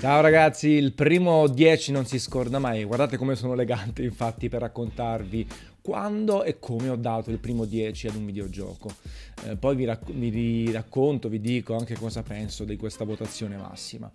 Ciao ragazzi, il primo 10 non si scorda mai, guardate come sono elegante infatti per raccontarvi quando e come ho dato il primo 10 ad un videogioco. Eh, poi vi, rac- vi, racconto, vi dico anche cosa penso di questa votazione massima.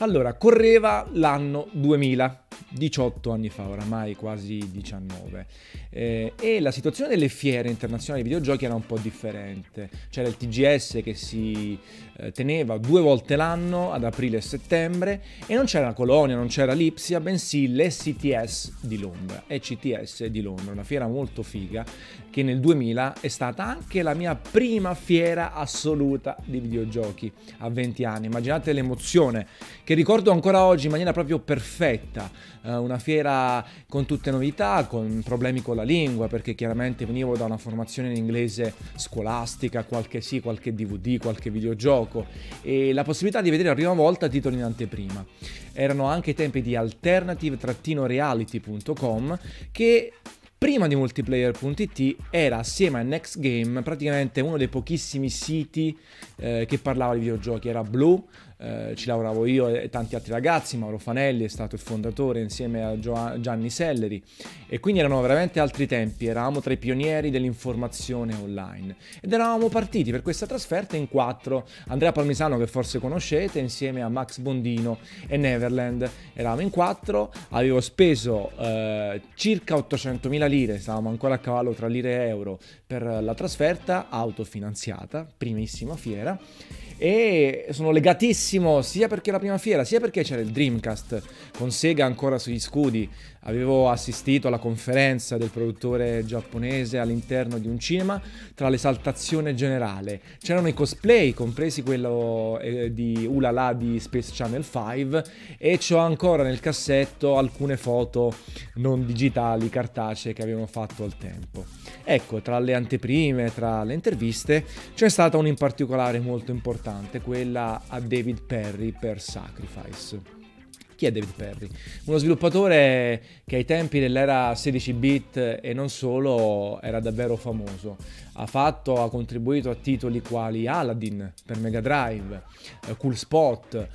Allora, correva l'anno 2000, 18 anni fa, oramai quasi 19, eh, e la situazione delle fiere internazionali di videogiochi era un po' differente. C'era il TGS che si eh, teneva due volte l'anno, ad aprile e settembre, e non c'era Colonia, non c'era Lipsia, bensì l'ECTS di Londra, ECTS di Londra, una fiera molto figa che nel 2000 è stata anche la mia prima fiera assoluta di videogiochi a 20 anni. Immaginate l'emozione che ricordo ancora oggi in maniera proprio perfetta. Uh, una fiera con tutte novità, con problemi con la lingua, perché chiaramente venivo da una formazione in inglese scolastica, qualche sì, qualche DVD, qualche videogioco e la possibilità di vedere la prima volta titoli in anteprima. Erano anche i tempi di alternative-reality.com che prima di multiplayer.it era assieme a Next Game praticamente uno dei pochissimi siti eh, che parlava di videogiochi, era Blue, eh, ci lavoravo io e tanti altri ragazzi, Mauro Fanelli è stato il fondatore insieme a Gianni Selleri. E quindi erano veramente altri tempi, eravamo tra i pionieri dell'informazione online. Ed eravamo partiti per questa trasferta in quattro, Andrea Palmisano che forse conoscete insieme a Max Bondino e Neverland, eravamo in quattro, avevo speso eh, circa 800.000 lire, stavamo ancora a cavallo tra lire e euro per la trasferta autofinanziata, primissima fiera e sono legatissimo sia perché la prima fiera, sia perché c'era il Dreamcast con Sega ancora sugli scudi. Avevo assistito alla conferenza del produttore giapponese all'interno di un cinema tra l'esaltazione generale. C'erano i cosplay, compresi quello eh, di Ulala di Space Channel 5 e ho ancora nel cassetto alcune foto non digitali, cartacee che avevamo fatto al tempo. Ecco, tra le anteprime, tra le interviste, c'è stata una in particolare molto importante, quella a David Perry per Sacrifice. Chi è David Perry? Uno sviluppatore che ai tempi dell'era 16 bit e non solo era davvero famoso. Ha fatto, ha contribuito a titoli quali Aladdin per Mega Drive, eh, Cool Spot,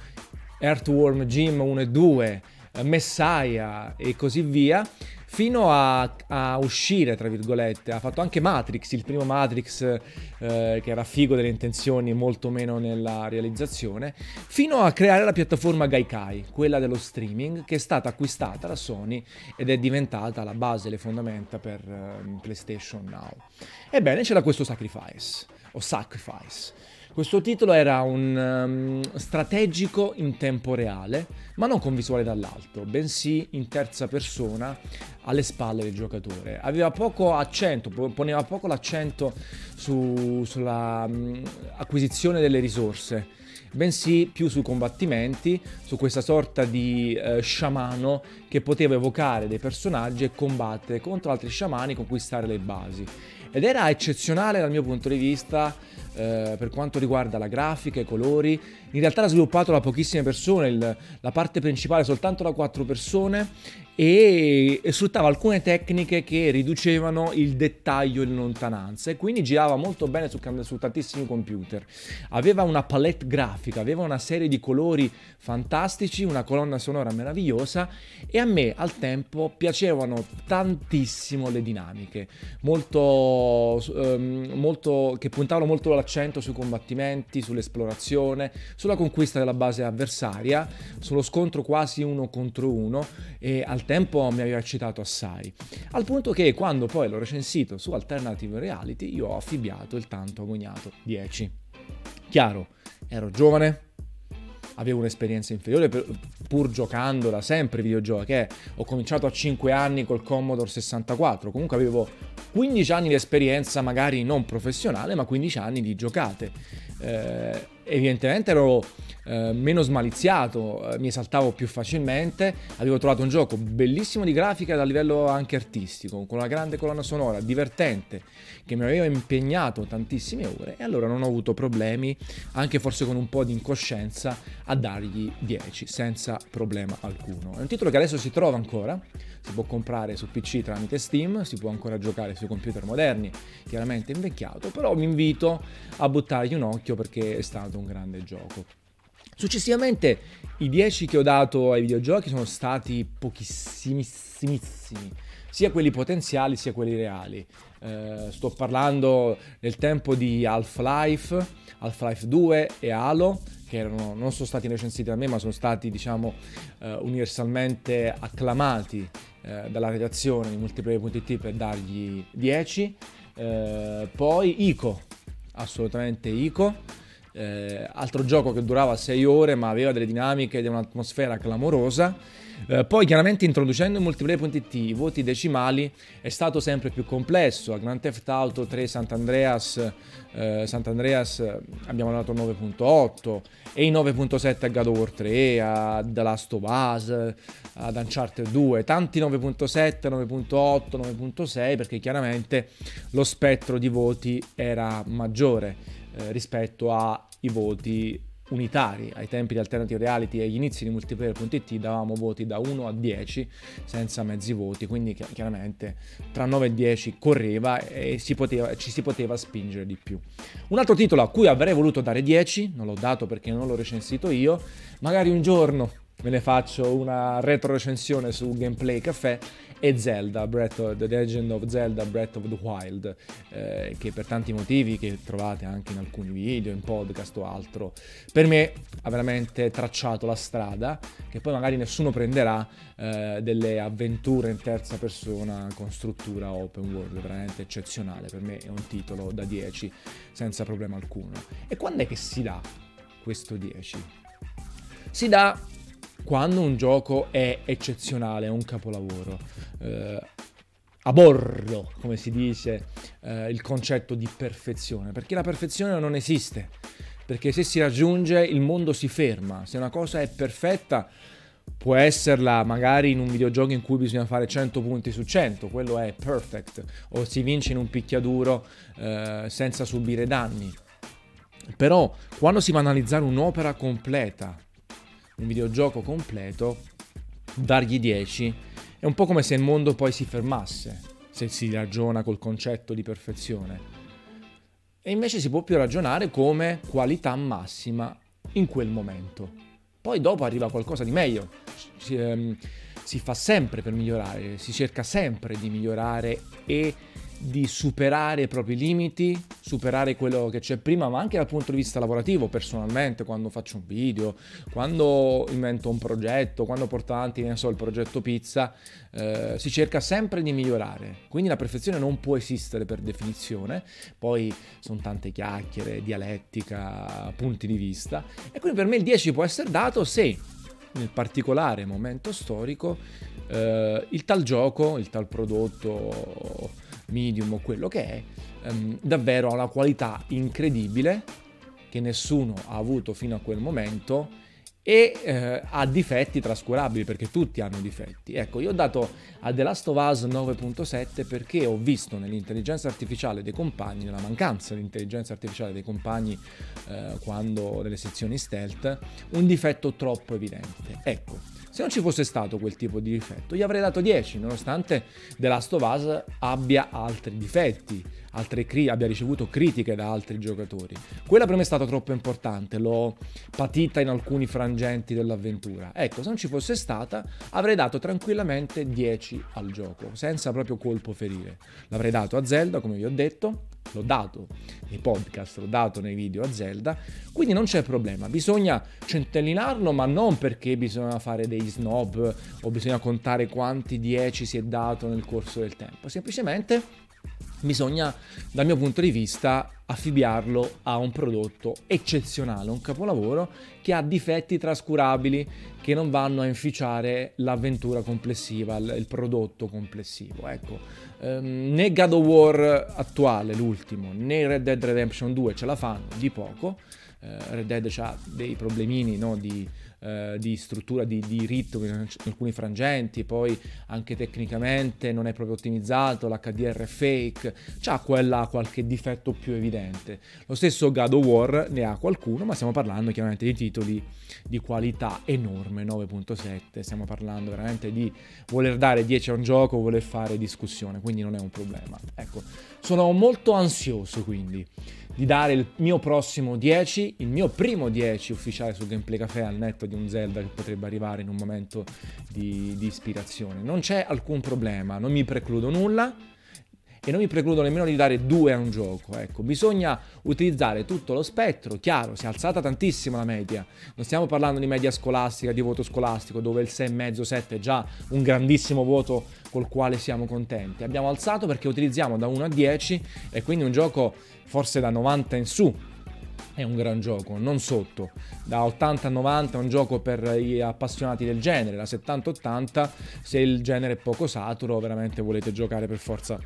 Earthworm Jim 1 e 2, eh, Messiah e così via fino a, a, uscire, tra virgolette. Ha fatto anche Matrix, il primo Matrix eh, che era figo delle intenzioni, molto meno nella realizzazione, fino a creare la piattaforma Gaikai, quella dello streaming, che è stata acquistata da Sony ed è diventata la base, le fondamenta per uh, PlayStation Now. Ebbene, c'era questo Sacrifice, o Sacrifice questo titolo era un um, strategico in tempo reale, ma non con visuale dall'alto, bensì in terza persona alle spalle del giocatore. Aveva poco accento, poneva poco l'accento su, sulla um, acquisizione delle risorse, bensì più sui combattimenti, su questa sorta di uh, sciamano che poteva evocare dei personaggi e combattere contro altri sciamani, conquistare le basi. Ed era eccezionale dal mio punto di vista eh, per quanto riguarda la grafica, i colori. In realtà l'ha sviluppato da pochissime persone, il, la parte principale soltanto da quattro persone e, e sfruttava alcune tecniche che riducevano il dettaglio in lontananza e quindi girava molto bene su, su tantissimi computer. Aveva una palette grafica, aveva una serie di colori fantastici, una colonna sonora meravigliosa e a me al tempo piacevano tantissimo le dinamiche, molto, um, molto, che puntavano molto l'accento sui combattimenti, sull'esplorazione, sulla conquista della base avversaria, sullo scontro quasi uno contro uno e al tempo mi aveva eccitato assai. Al punto che quando poi l'ho recensito su Alternative Reality io ho affibbiato il tanto agognato 10. Chiaro, ero giovane, avevo un'esperienza inferiore pur giocando da sempre videogiochi. Eh. Ho cominciato a 5 anni col Commodore 64, comunque avevo 15 anni di esperienza magari non professionale, ma 15 anni di giocate. Eh, evidentemente ero eh, meno smaliziato, eh, mi esaltavo più facilmente, avevo trovato un gioco bellissimo di grafica a livello anche artistico, con una grande colonna sonora, divertente, che mi aveva impegnato tantissime ore e allora non ho avuto problemi, anche forse con un po' di incoscienza, a dargli 10 senza problema alcuno. È un titolo che adesso si trova ancora, si può comprare su PC tramite Steam, si può ancora giocare sui computer moderni, chiaramente invecchiato, però vi invito a buttargli un occhio perché è stato un grande gioco. Successivamente i 10 che ho dato ai videogiochi sono stati pochissimissimi, sia quelli potenziali sia quelli reali. Eh, sto parlando nel tempo di Half-Life, Half-Life 2 e Halo, che erano, non sono stati recensiti da me, ma sono stati, diciamo, eh, universalmente acclamati eh, dalla redazione di multiplayer.it per dargli 10. Eh, poi Ico, assolutamente Ico. Eh, altro gioco che durava 6 ore ma aveva delle dinamiche ed un'atmosfera clamorosa. Eh, poi chiaramente introducendo in multiplayer.it i voti decimali è stato sempre più complesso. A Grand Theft Auto 3 Sant'Andreas, eh, Sant'Andreas abbiamo dato 9.8 e i 9.7 a God of War 3, a The Last of Us, ad Uncharted 2, tanti 9.7, 9.8, 9.6 perché chiaramente lo spettro di voti era maggiore eh, rispetto ai voti unitari. Ai tempi di Alternative Reality e agli inizi di multiplayer.it davamo voti da 1 a 10 senza mezzi voti, quindi chiaramente tra 9 e 10 correva e si poteva, ci si poteva spingere di più. Un altro titolo a cui avrei voluto dare 10, non l'ho dato perché non l'ho recensito io, magari un giorno ve ne faccio una retro recensione su Gameplay Café e Zelda, Breath of, The Legend of Zelda Breath of the Wild, eh, che per tanti motivi che trovate anche in alcuni video, in podcast o altro, per me ha veramente tracciato la strada che poi magari nessuno prenderà eh, delle avventure in terza persona con struttura open world, veramente eccezionale, per me è un titolo da 10 senza problema alcuno. E quando è che si dà questo 10? Si dà quando un gioco è eccezionale, è un capolavoro. Eh, aborro, come si dice, eh, il concetto di perfezione, perché la perfezione non esiste, perché se si raggiunge il mondo si ferma, se una cosa è perfetta può esserla magari in un videogioco in cui bisogna fare 100 punti su 100, quello è perfect, o si vince in un picchiaduro eh, senza subire danni. Però quando si va a analizzare un'opera completa, un videogioco completo, dargli 10 è un po' come se il mondo poi si fermasse, se si ragiona col concetto di perfezione. E invece si può più ragionare come qualità massima in quel momento. Poi dopo arriva qualcosa di meglio. Si, fa sempre per migliorare, si cerca sempre di migliorare e di superare i propri limiti, superare quello che c'è prima, ma anche dal punto di vista lavorativo, personalmente, quando faccio un video, quando invento un progetto, quando porto avanti, ne so, il progetto pizza, eh, si cerca sempre di migliorare. Quindi la perfezione non può esistere per definizione, poi sono tante chiacchiere, dialettica, punti di vista, e quindi per me il 10 può essere dato se nel particolare momento storico eh, il tal gioco, il tal prodotto medium o quello che è, ehm, davvero ha una qualità incredibile che nessuno ha avuto fino a quel momento e eh, ha difetti trascurabili perché tutti hanno difetti. Ecco, io ho dato a The Last of Us 9.7 perché ho visto nell'intelligenza artificiale dei compagni, nella mancanza di intelligenza artificiale dei compagni eh, quando nelle sezioni stealth, un difetto troppo evidente. Ecco, se non ci fosse stato quel tipo di difetto, gli avrei dato 10, nonostante The Last of Us abbia altri difetti, cri- abbia ricevuto critiche da altri giocatori. Quella per me è stata troppo importante, l'ho patita in alcuni frangenti dell'avventura. Ecco, se non ci fosse stata, avrei dato tranquillamente 10 al gioco, senza proprio colpo ferire. L'avrei dato a Zelda, come vi ho detto, l'ho dato nei podcast, l'ho dato nei video a Zelda, quindi non c'è problema, bisogna centellinarlo ma non perché bisogna fare dei snob o bisogna contare quanti 10 si è dato nel corso del tempo, semplicemente bisogna, dal mio punto di vista, affibbiarlo a un prodotto eccezionale, un capolavoro che ha difetti trascurabili che non vanno a inficiare l'avventura complessiva, il prodotto complessivo. Ecco, ehm, né God of War attuale, l'ultimo, né Red Dead Redemption 2 ce la fanno di poco. Eh, Red Dead ha dei problemini no, di eh, di struttura, di, di ritmo in alcuni frangenti, poi anche tecnicamente non è proprio ottimizzato, l'HDR è fake, c'ha quella qualche difetto più evidente. Lo stesso God of War ne ha qualcuno, ma stiamo parlando chiaramente di titoli di qualità enorme, 9.7, stiamo parlando veramente di voler dare 10 a un gioco, voler fare discussione, quindi non è un problema. Ecco, sono molto ansioso quindi di dare il mio prossimo 10, il mio primo 10 ufficiale su Gameplay Café al netto di un Zelda che potrebbe arrivare in un momento di, di ispirazione. Non c'è alcun problema, non mi precludo nulla e non mi precludo nemmeno di dare due a un gioco. Ecco, bisogna utilizzare tutto lo spettro. Chiaro, si è alzata tantissimo la media. Non stiamo parlando di media scolastica, di voto scolastico, dove il 6,5-7 è già un grandissimo voto col quale siamo contenti. Abbiamo alzato perché utilizziamo da 1 a 10 e quindi un gioco forse da 90 in su è un gran gioco, non sotto. Da 80 a 90 è un gioco per gli appassionati del genere, da 70-80 se il genere è poco saturo veramente volete giocare per forza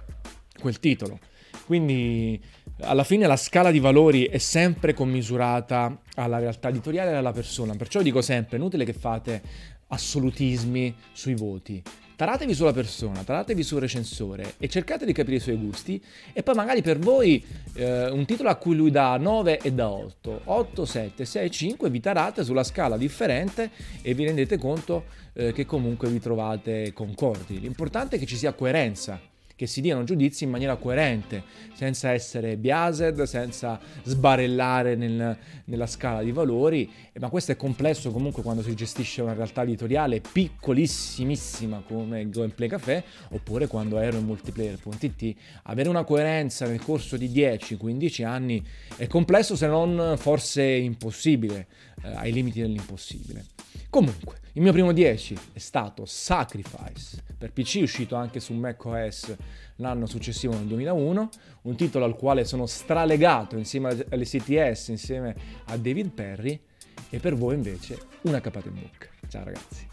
quel titolo. Quindi alla fine la scala di valori è sempre commisurata alla realtà editoriale e alla persona, perciò dico sempre, è inutile che fate assolutismi sui voti. Taratevi sulla persona, taratevi sul recensore e cercate di capire i suoi gusti e poi magari per voi eh, un titolo a cui lui dà 9 e da 8, 8, 7, 6, 5 vi tarate sulla scala differente e vi rendete conto eh, che comunque vi trovate concordi. L'importante è che ci sia coerenza che si diano giudizi in maniera coerente, senza essere biased, senza sbarellare nel, nella scala di valori, ma questo è complesso comunque quando si gestisce una realtà editoriale piccolissimissima come il Gameplay Café, oppure quando ero in multiplayer.it. Avere una coerenza nel corso di 10-15 anni è complesso se non forse impossibile, eh, ai limiti dell'impossibile. Comunque, il mio primo 10 è stato Sacrifice per PC, uscito anche su macOS l'anno successivo nel 2001, un titolo al quale sono stralegato insieme alle CTS, insieme a David Perry, e per voi invece una capata in bocca. Ciao ragazzi.